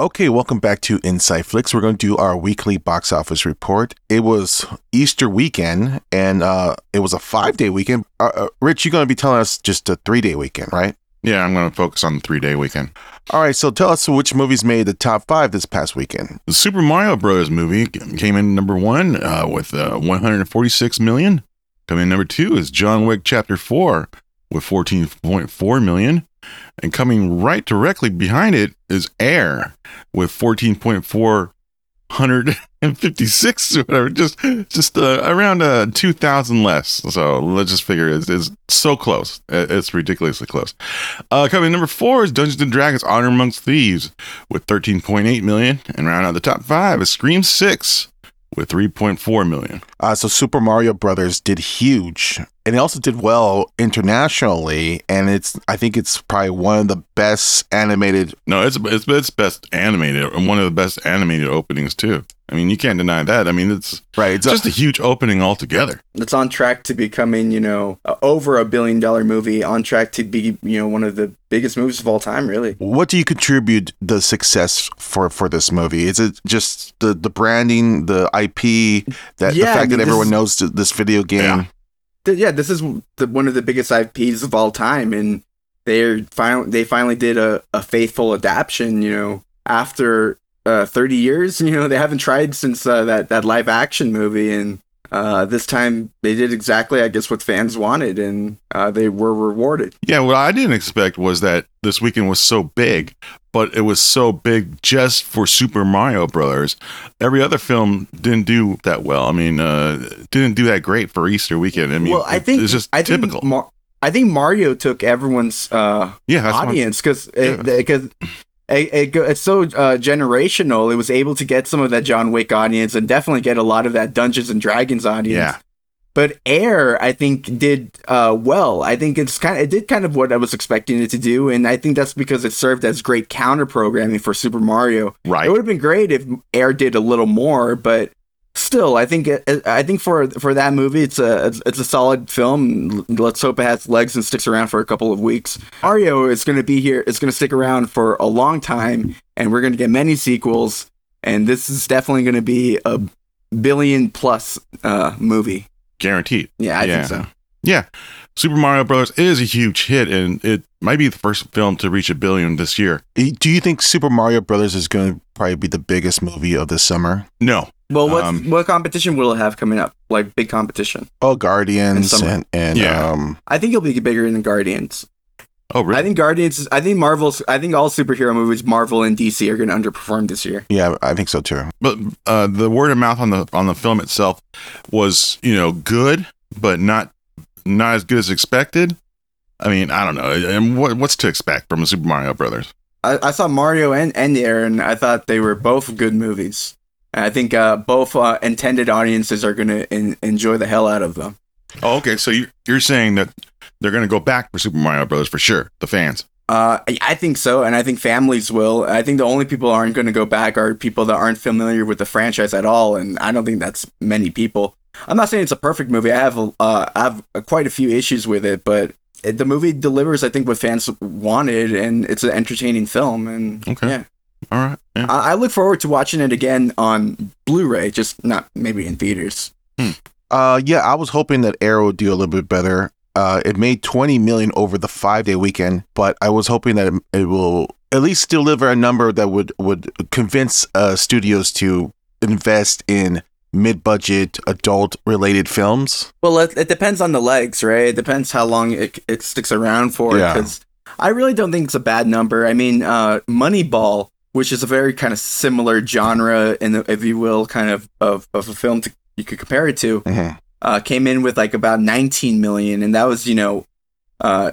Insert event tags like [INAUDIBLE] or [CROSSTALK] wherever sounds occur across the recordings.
Okay, welcome back to Inside Flicks. We're going to do our weekly box office report. It was Easter weekend, and uh, it was a five day weekend. Uh, uh, Rich, you're going to be telling us just a three day weekend, right? Yeah, I'm going to focus on the three day weekend. All right, so tell us which movies made the top five this past weekend. The Super Mario Bros. movie came in number one uh, with uh, 146 million. Coming in number two is John Wick Chapter 4 with 14.4 million. And coming right directly behind it is Air with 14.4 156 or [LAUGHS] whatever, just just uh, around uh, 2,000 less. So let's just figure it's, it's so close. It's ridiculously close. Uh, coming number four is Dungeons and Dragons Honor Amongst Thieves with 13.8 million. And round out the top five is Scream 6 with 3.4 million. Uh, so Super Mario Brothers did huge, and it also did well internationally. And it's I think it's probably one of the best animated. No, it's it's, it's best animated, and one of the best animated openings too. I mean, you can't deny that. I mean, it's right. It's just a, a huge opening altogether. It's on track to becoming, you know, over a billion dollar movie. On track to be, you know, one of the biggest movies of all time. Really. What do you contribute the success for for this movie? Is it just the the branding, the IP, that yeah, the fact I mean, that everyone knows this video game? Yeah, yeah this is the, one of the biggest IPs of all time, and they're finally they finally did a, a faithful adaptation. You know, after uh, 30 years. [LAUGHS] You know, they haven't tried since uh, that that live action movie, and uh, this time they did exactly, I guess, what fans wanted, and uh, they were rewarded. Yeah, what I didn't expect was that this weekend was so big, but it was so big just for Super Mario Brothers. Every other film didn't do that well. I mean, uh, didn't do that great for Easter weekend. I mean, well, I think it's just I typical. Mar- I think Mario took everyone's uh, yeah, audience because because it, it, it's so uh, generational. It was able to get some of that John Wick audience and definitely get a lot of that Dungeons and Dragons audience. Yeah. But Air, I think, did uh, well. I think it's kind of it did kind of what I was expecting it to do, and I think that's because it served as great counter programming for Super Mario. Right. It would have been great if Air did a little more, but still, I think I think for for that movie, it's a it's a solid film. Let's hope it has legs and sticks around for a couple of weeks. Mario is going to be here. It's going to stick around for a long time, and we're going to get many sequels. And this is definitely going to be a billion plus uh, movie, guaranteed. Yeah, I yeah. think so. Yeah, Super Mario Brothers is a huge hit, and it might be the first film to reach a billion this year. Do you think Super Mario Brothers is going to probably be the biggest movie of the summer? No, well, what um, what competition will it have coming up? Like big competition? Oh, Guardians and, and yeah. Um, I think it'll be bigger than Guardians. Oh, really? I think Guardians. Is, I think Marvel's. I think all superhero movies, Marvel and DC, are going to underperform this year. Yeah, I think so too. But uh, the word of mouth on the on the film itself was, you know, good, but not not as good as expected. I mean, I don't know. And what, what's to expect from a Super Mario Brothers? I, I saw Mario and and Air, and I thought they were both good movies. And I think uh, both uh, intended audiences are going to enjoy the hell out of them. Oh, okay. So you're, you're saying that they're going to go back for Super Mario Brothers for sure, the fans. Uh, I think so, and I think families will. I think the only people aren't going to go back are people that aren't familiar with the franchise at all, and I don't think that's many people. I'm not saying it's a perfect movie. I have uh, I have quite a few issues with it, but it, the movie delivers, I think, what fans wanted, and it's an entertaining film. And okay. yeah, all right. Yeah. I-, I, look forward to watching it again on Blu-ray, just not maybe in theaters. Hmm. Uh, yeah, I was hoping that Air would do a little bit better. Uh, it made 20 million over the five day weekend, but I was hoping that it, it will at least deliver a number that would would convince uh, studios to invest in mid-budget adult related films well it, it, depends on the legs right it depends how long it, it sticks around for because yeah. i really don't think it's a bad number i mean uh, moneyball which is a very kind of similar genre, in the, if you will, kind of of, of a film to, you could compare it to. Mm-hmm. Uh, came in with like about 19 million, and that was you know, uh,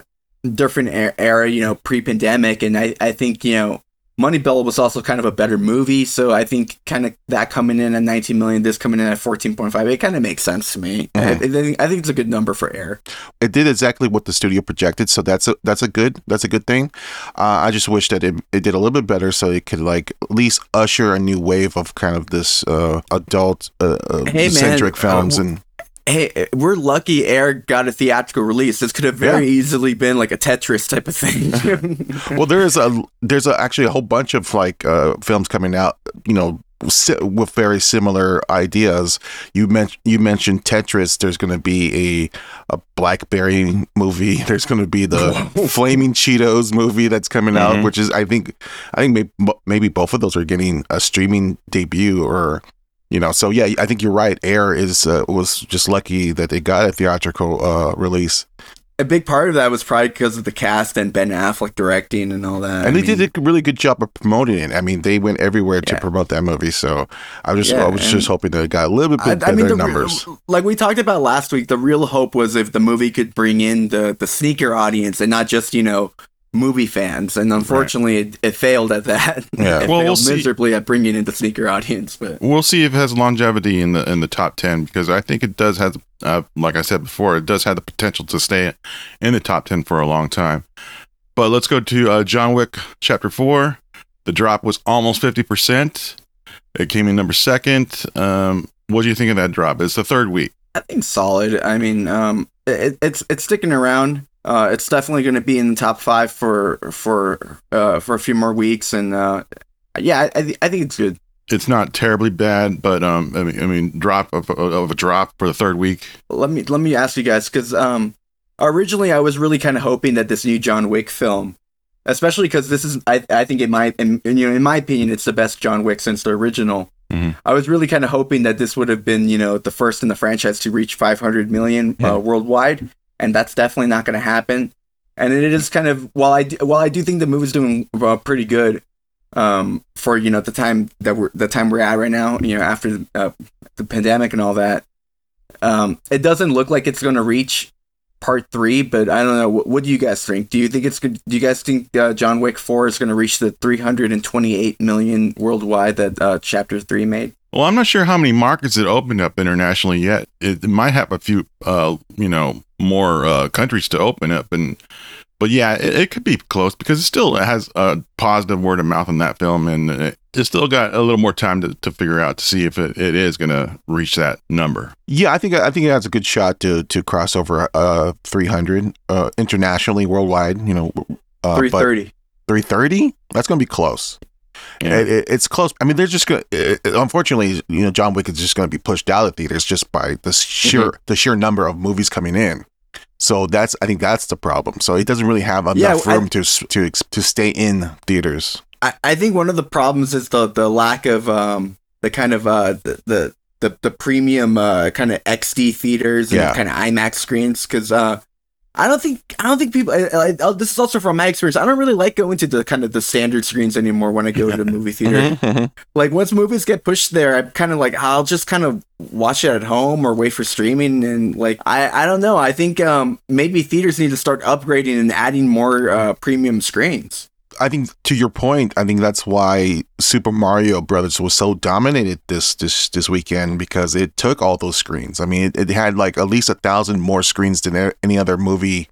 different era, you know, pre-pandemic, and I I think you know Moneyball was also kind of a better movie, so I think kind of that coming in at 19 million, this coming in at 14.5, it kind of makes sense to me. Mm-hmm. I, I, think, it's a good number for Air. It did exactly what the studio projected, so that's a that's a good that's a good thing. Uh, I just wish that it, it did a little bit better, so it could like at least usher a new wave of kind of this uh, adult uh, uh hey, centric man, films uh, and hey, we're lucky Air got a theatrical release. This could have very yeah. easily been like a Tetris type of thing. [LAUGHS] well, there is a there's a, actually a whole bunch of like uh, films coming out. You know, with very similar ideas. You mentioned you mentioned Tetris. There's going to be a a BlackBerry movie. [LAUGHS] There's going to be the [LAUGHS] Flaming Cheetos movie that's coming mm-hmm. out, which is I think I think maybe, maybe both of those are getting a streaming debut or you know. So yeah, I think you're right. Air is uh, was just lucky that they got a theatrical uh, release a big part of that was probably because of the cast and Ben Affleck directing and all that. And I they mean, did a really good job of promoting it. I mean, they went everywhere yeah. to promote that movie. So I was just, yeah, I was just hoping that it got a little bit I, better I mean, the, numbers. Like we talked about last week, the real hope was if the movie could bring in the the sneaker audience and not just you know movie fans, and unfortunately, right. it, it, failed at that. [LAUGHS] Yeah, it well, failed we'll miserably at bringing in the sneaker audience. But we'll see if it has longevity in the in the top ten because I think it does have, uh, like I said before, it does have the potential to stay in the top ten for a long time. But let's go to uh, John Wick Chapter Four. The drop was almost fifty percent. It came in number second. Um, what do you think of that drop? It's the third week. I think solid. I mean, um, it, it's it's sticking around uh, it's definitely going to be in the top five for for uh, for a few more weeks, and uh, yeah, I, I think it's good. It's not terribly bad, but um, I mean, I mean, drop of, of a drop for the third week. Let me let me ask you guys because um, originally I was really kind of hoping that this new John Wick film, especially because this is I I think it might in, you know in my opinion it's the best John Wick since the original. Mm-hmm. I was really kind of hoping that this would have been, you know, the first in the franchise to reach 500 million uh, worldwide and that's definitely not going to happen. And it is kind of while I do, while I do think the movie's doing uh, pretty good um, for you know the time that we're the time we're at right now, you know after uh, the pandemic and all that. Um, it doesn't look like it's going to reach part three, but I don't know. What, what, do you guys think? Do you think it's good? Do you guys think uh, John Wick Four is going to reach the 328 million worldwide that uh, Chapter Three made? Well, I'm not sure how many markets it opened up internationally yet. It, it might have a few, uh, you know, more uh, countries to open up, and but yeah, it, it, could be close because it still has a positive word of mouth in that film, and it, it still got a little more time to, to figure out to see if it, it is going to reach that number. Yeah, I think I think it has a good shot to to cross over uh 300 uh, internationally, worldwide. You know, uh, 330. 330. That's going to be close. Yeah. It, it, it's close. I mean, they're just going. to Unfortunately, you know, John Wick is just going to be pushed out of theaters just by the sheer mm-hmm. the sheer number of movies coming in. So that's I think that's the problem. So it doesn't really have enough yeah, room I, to to to stay in theaters. I, I think one of the problems is the the lack of um the kind of uh the the the, the premium uh kind of XD theaters and yeah. kind of IMAX screens because uh I don't think I don't think people. I, I, this is also from my experience. I don't really like going to the kind of the standard screens anymore when I go to the movie [LAUGHS] theater. Mm-hmm, mm-hmm. like once movies get pushed there, I'm kind of like I'll just kind of watch it at home or wait for streaming. And like I I don't know. I think um, maybe theaters need to start upgrading and adding more uh, premium screens. I think to your point, I think that's why Super Mario Brothers was so dominated this this this weekend because it took all those screens. I mean, it, it had like at least a thousand more screens than any other movie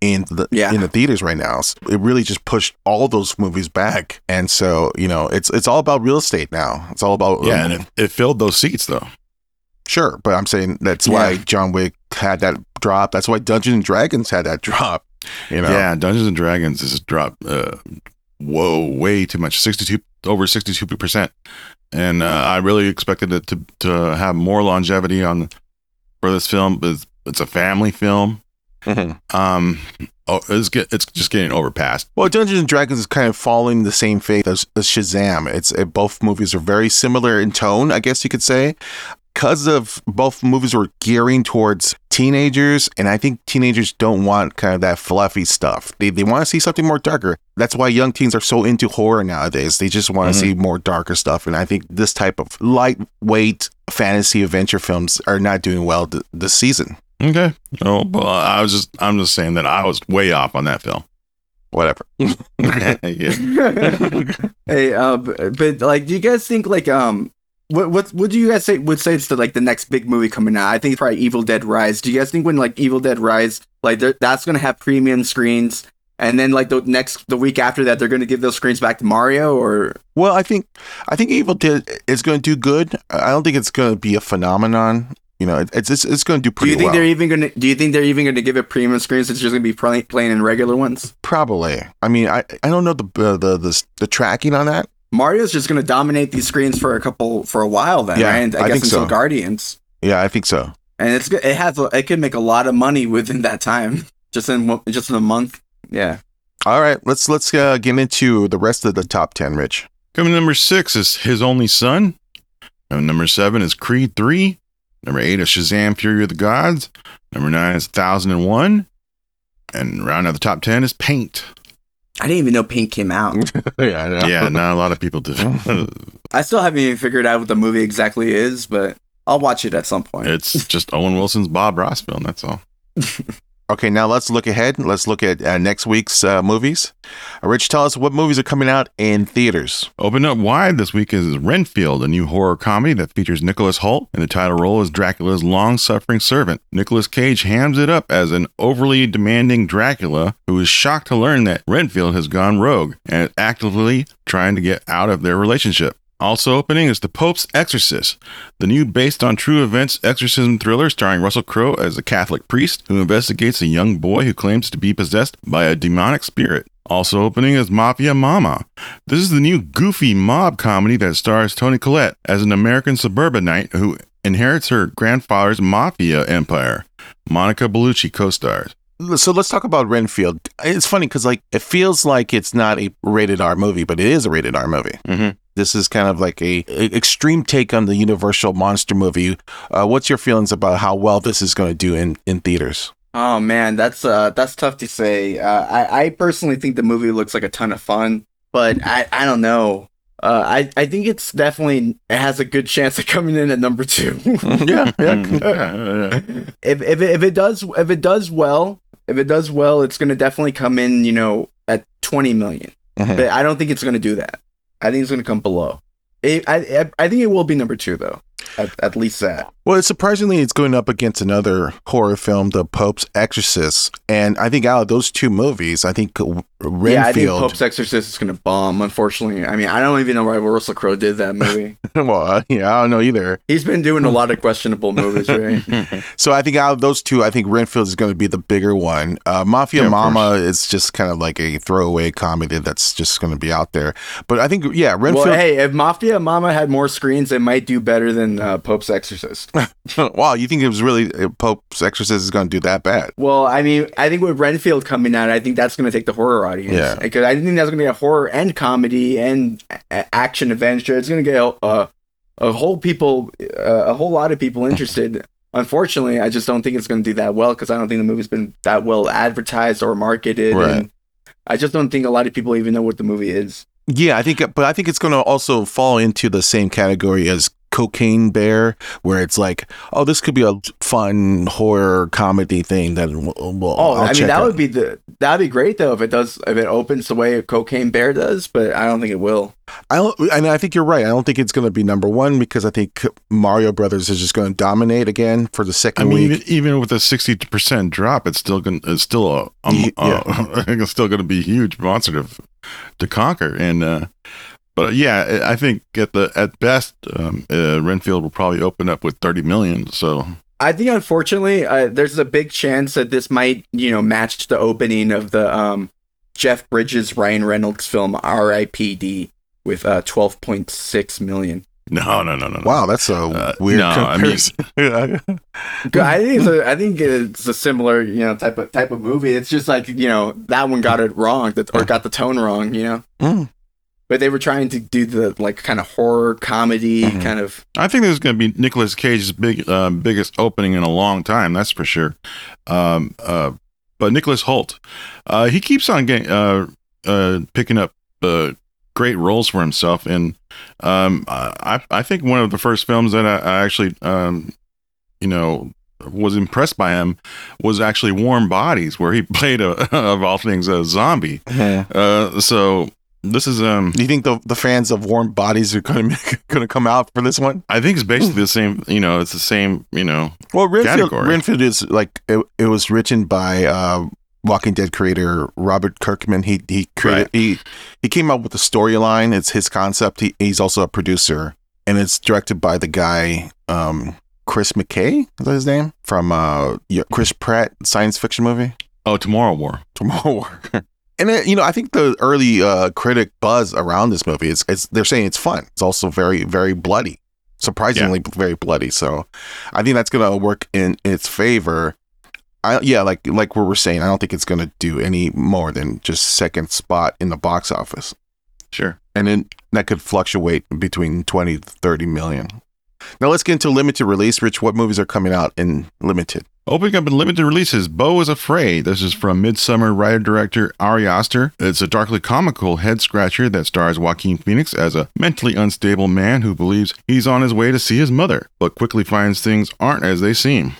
in the yeah. in the theaters right now. So it really just pushed all those movies back, and so you know, it's it's all about real estate now. It's all about yeah, um, and it, it filled those seats though. Sure, but I'm saying that's yeah. why John Wick had that drop. That's why Dungeons and Dragons had that [LAUGHS] drop. You know? Yeah, Dungeons and Dragons has dropped. Uh, whoa, way too much. Sixty-two over sixty-two percent, and uh, I really expected it to to have more longevity on for this film. It's, it's a family film. Mm-hmm. Um, oh, it's get, it's just getting overpassed. Well, Dungeons and Dragons is kind of following the same fate as, as Shazam. It's it, both movies are very similar in tone, I guess you could say because of both movies were gearing towards teenagers, and I think teenagers don't want kind of that fluffy stuff. They, they want to see something more darker. That's why young teens are so into horror nowadays. They just want to mm-hmm. see more darker stuff. And I think this type of lightweight fantasy adventure films are not doing well th- this season. Okay. Oh, well, I was just, I'm just saying that I was way off on that film whatever. [LAUGHS] [LAUGHS] hey, uh, but, but, like, do you guys think like um what what would you guys say would say it's the like the next big movie coming out? I think it's probably Evil Dead Rise. Do you guys think when like Evil Dead Rise like that's gonna have premium screens? And then like the next the week after that they're going to give those screens back to Mario or well I think I think Evil Dead is going to do good. I don't think it's going to be a phenomenon you know, it, it's it's, it's going to do pretty Do you think well. they're even gonna? Do you think they're even gonna give it premium screens? It's just gonna be play, playing in regular ones. Probably. I mean, I I don't know the uh, the the the tracking on that. Mario's just gonna dominate these screens for a couple for a while. Then, Yeah, right? I, I guess think until so. Guardians, Yeah, I think so. and it's good- it has it could make a lot of money within that time, [LAUGHS] just in just in a month. Yeah. All right, let's let's uh, get into the rest of the top ten, Rich. Coming number six is His Only Son. And number seven is Creed 3. Number eight is Shazam Fury of the Gods. Number nine is 1001. And round out the top 10 is Paint. I didn't even know Paint came out. [LAUGHS] yeah, I know. Yeah, not a lot of people do. [LAUGHS] I still haven't even figured out what the movie exactly is, but I'll watch it at some point. it's just Owen Wilson's Bob Ross film. That's all. [LAUGHS] Okay, now let's look ahead. Let's look at uh, next week's uh, movies. Uh, Rich, tell us what movies are coming out in theaters. Open up wide this week is Renfield, a new horror comedy that features Nicholas Hoult in the title role as Dracula's long-suffering servant. Nicolas Cage hams it up as an overly demanding Dracula who is shocked to learn that Renfield has gone rogue and is actively trying to get out of their relationship. Also opening is The Pope's Exorcist, the new based on true events exorcism thriller starring Russell Crowe as a Catholic priest who investigates a young boy who claims to be possessed by a demonic spirit. Also opening is Mafia Mama. This is the new goofy mob comedy that stars Toni Collette as an American suburbanite who inherits her grandfather's mafia empire. Monica Bellucci co-stars. So let's talk about Renfield. It's funny because like it feels like it's not a rated R movie, but it is a rated R movie. Mm-hmm. This is kind of like a, a extreme take on the Universal monster movie. Uh, what's your feelings about how well this is going to do in in theaters? Oh man, that's uh that's tough to say. Uh, I I personally think the movie looks like a ton of fun, but I I don't know. Uh, I I think it's definitely it has a good chance of coming in at number two. [LAUGHS] yeah, Mm-hmm. [LAUGHS] if if it, if it does if it does well, if it does well, it's gonna definitely come in. You know, at twenty million. Mhm. But I don't think it's gonna do that. I think it's gonna come below. It, I, I think it will be number two though. At, at least that. Well, surprisingly, it's going up against another horror film, The Pope's Exorcist, and I think out of those two movies, I think Renfield. Yeah, I think Pope's Exorcist is gonna bomb. Unfortunately, I mean, I don't even know why Russell Crowe did that movie. [LAUGHS] well, uh, yeah, I don't know either. He's been doing a lot of questionable movies, right? [LAUGHS] So I think out of those two, I think Renfield is going to be the bigger one. Uh, Mafia Yeah, Mama is just kind of like a throwaway comedy that's just going to be out there. But I think, yeah, Renfield. well, hey, if Mafia Mama had more screens, it might do better than uh, Pope's Exorcist. [LAUGHS] wow, you think it was really uh, Pope's Exorcist is going to do that bad? well, I mean, I think with Renfield coming out, I think that's going to take the horror audience. Yeah. because I think that's going to get horror and comedy and a- action adventure. It's going to get a, a whole people, uh, a whole lot of people [LAUGHS] interested. Unfortunately, I just don't think it's going to do that well because I don't think the movie's been that well advertised or marketed. Right. And I just don't think a lot of people even know what the movie is. Yeah, I think, but I think it's going to also fall into the same category as Cocaine Bear, where it's like, oh, this could be a fun horror comedy thing that will. will Oh, I'll I mean that out. would be the that'd be great though if it does if it opens the way Cocaine Bear does, but I don't think it will. I don't, and I think you're right. I don't think it's going to be number one because I think Mario Brothers is just going to dominate again for the second I mean, week. even with a sixty percent drop, it's still gonna it's still a um, Ye- uh, [LAUGHS] I think it's still gonna be a huge monster to to conquer. And uh, but yeah, I think at the at best, um, uh, Renfield will probably open up with thirty million. So I think unfortunately, uh, there's a big chance that this might you know match the opening of the um, Jeff Bridges Ryan Reynolds film R.I.P.D. with uh, 12.6 million. no, no, no, no, no. Wow, that's a Uh, weird no, I mean- comparison. Yeah. I think it's a, I think it's a similar you know type of type of movie. It's just like you know that one got it wrong that or got the tone wrong. You know. Mm. But they were trying to do the like kind of horror comedy Mhm. kind of I think this is going to be Nicolas Cage's big, uh, biggest opening in a long time. That's for sure. Um, uh, but Nicholas Hoult, uh, he keeps on getting, uh, uh, picking up uh, great roles for himself, and um, I, I think one of the first films that I, I actually, um, you know, was impressed by him was actually Warm Bodies, where he [LAUGHS] played a, of all things a zombie. Uh, so this is um Do you think the the fans of Warm Bodies are going to going to come out for this one? I think it's basically the same. You know, it's the same. You know, Well, Renfield, Category. Renfield is like it, it was written by uh, Walking Dead creator Robert Kirkman. He he created Right. he he came up with the storyline. It's his concept. He, he's also a producer, and it's directed by the guy um, Chris McKay, is that his name? From uh, Chris Pratt science fiction movie. Oh, Tomorrow War. Tomorrow War. [LAUGHS] and it, you know, I think the early uh, critic buzz around this movie is, is they're saying it's fun. It's also very, very bloody, surprisingly yeah. very bloody. So I think that's going to work in its favor. I, yeah, like like we were saying, I don't think it's going to do any more than just second spot in the box office. Sure. And then that could fluctuate between 20 to 30 million. Now let's get into limited release. Rich, what movies are coming out in limited? Opening up in limited releases, Beau is Afraid. This is from Midsommar writer director Ari Aster. It's a darkly comical head scratcher that stars Joaquin Phoenix as a mentally unstable man who believes he's on his way to see his mother, but quickly finds things aren't as they seem.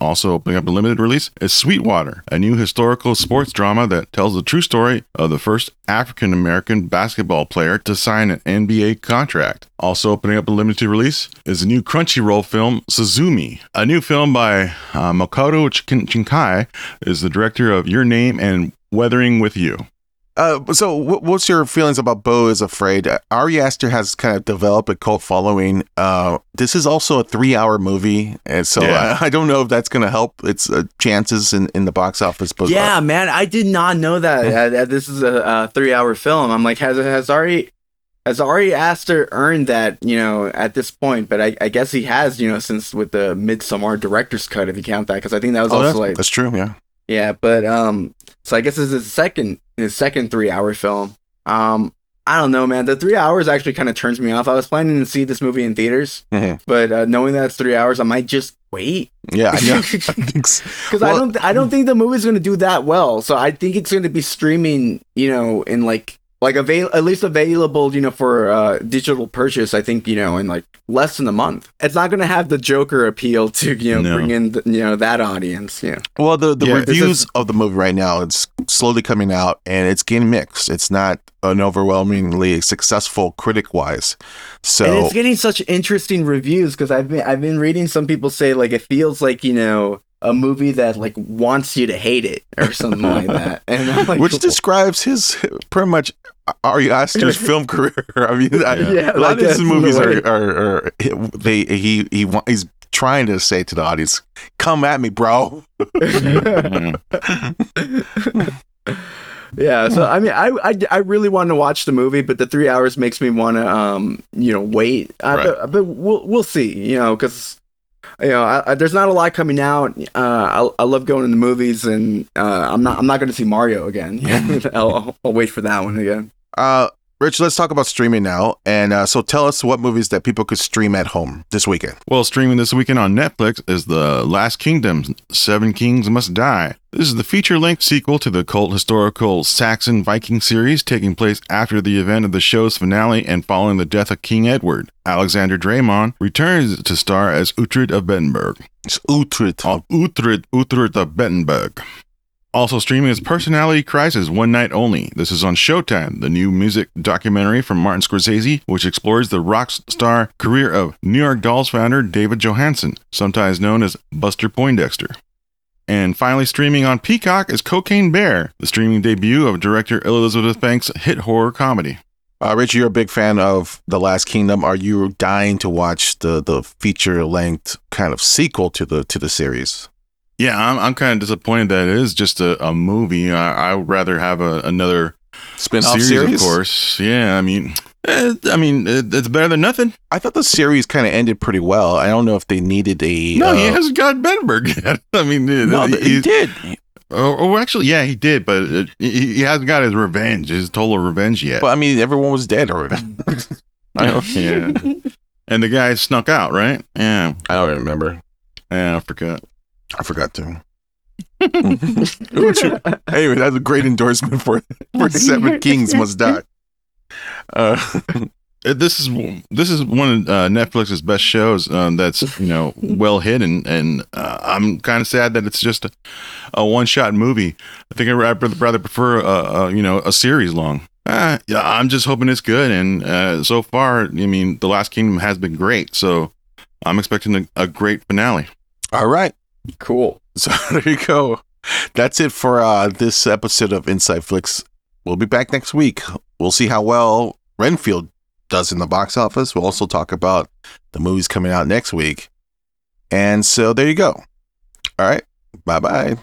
Also opening up a limited release is Sweetwater, a new historical sports drama that tells the true story of the first African American basketball player to sign an NBA contract. Also opening up a limited release is a new Crunchyroll film, Suzume. A new film by uh, Makoto Shinkai is the director of Your Name and Weathering with You. Uh, so, what's your feelings about Beau is Afraid? Uh, Ari Aster has kind of developed a cult following. Uh, this is also a three-hour movie, and so yeah. I, [LAUGHS] I, don't know if that's going to help its uh, chances in, in the box office. But yeah, man, I did not know that this is a, a, three-hour film. I'm like, has has Ari has Ari Aster earned that? You know, at this point, but I, I guess he has. You know, since with the Midsommar director's cut, if you count that, because I think that was oh, also that's, like that's true. Yeah, yeah, but um, so I guess this is his second his second three hour film. Um, I don't know, man. The three hours actually kind of turns me off. I was planning to see this movie in theaters, mm-hmm. but uh, knowing that it's three hours, I might just wait. Yeah, I know. [LAUGHS] Because well, I don't, I don't think the movie's going to do that well. So I think it's going to be streaming, you know, in like like avail at least available you know for uh digital purchase i think you know in like less than a month. It's not going to have the joker appeal to you know no. bring in the, you know that audience yeah. Well the the yeah, reviews of the movie right now it's slowly coming out and it's getting mixed. It's not an overwhelmingly successful critic wise so and it's getting such interesting reviews because i've been i've been reading some people say like it feels like you know a movie that like wants you to hate it or something like that, [LAUGHS] and like, which describes his pretty much Ari Aster's [LAUGHS] film career. [LAUGHS] I mean. I, yeah, a lot like of his movies are, are, are, they he he he's trying to say to the audience, "Come at me, bro." yeah so i mean I, I i really want to watch the movie but the three hours makes me want to um you know wait uh, right. but, but we'll we'll see you know because you know, I, I, there's not a lot coming out. Uh, I, I love going to the movies, and uh, I'm not I'm not going to see Mario again. [LAUGHS] [LAUGHS] I'll, I'll, wait for that one again. Uh, Rich, let's talk about streaming now. And uh, so tell us what movies that people could stream at home this weekend. Well, streaming this weekend on Netflix is The Last Kingdom Seven Kings Must Die. This is the feature length sequel to the cult historical Saxon Viking series, taking place after the event of the show's finale and following the death of King Edward. Alexander Dreymon returns to star as Uhtred of Bebbanburg. It's Uhtred. Oh, Uhtred, Uhtred of Bebbanburg. Also streaming is Personality Crisis One Night Only. This is on Showtime, the new music documentary from Martin Scorsese, which explores the rock star career of New York Dolls founder David Johansen, sometimes known as Buster Poindexter. And finally, streaming on Peacock is Cocaine Bear, the streaming debut of director Elizabeth Banks' hit horror comedy. Uh, Rich, you're a big fan of The Last Kingdom. Are you dying to watch the the feature length kind of sequel to the to the series? Yeah, I'm, I'm kind of disappointed that it is just a, a movie. I, I would rather have a, another spin-off series, series, of course. Yeah, I mean, eh, I mean, it, it's better than nothing. I thought the series kind of ended pretty well. I don't know if they needed a. No, uh, he hasn't got Bebbanburg yet. [LAUGHS] I mean, no, he, he did. Oh, oh, actually, yeah, he did, but it, he, he, hasn't got his revenge, his total revenge yet. But I mean, everyone was dead already. [LAUGHS] I yeah. and the guy snuck out, right? Yeah. I don't remember. Yeah, I forgot. I forgot to. [LAUGHS] anyway, that's a great endorsement for for Seven [LAUGHS] Kings Must Die. Uh, [LAUGHS] this is this is one of uh, Netflix's best shows um, that's you know well hidden, and uh, I'm kind of sad that it's just a, a one shot movie. I think I'd rather prefer a, a you know a series long. Uh, yeah, I'm just hoping it's good, and uh, so far, I mean, The Last Kingdom has been great, so I'm expecting a, a great finale. All right. Cool. [LAUGHS] So there you go. That's it for uh, this episode of Inside Flicks. We'll be back next week. We'll see how well Renfield does in the box office. We'll also talk about the movies coming out next week. And so there you go. All right. Bye bye.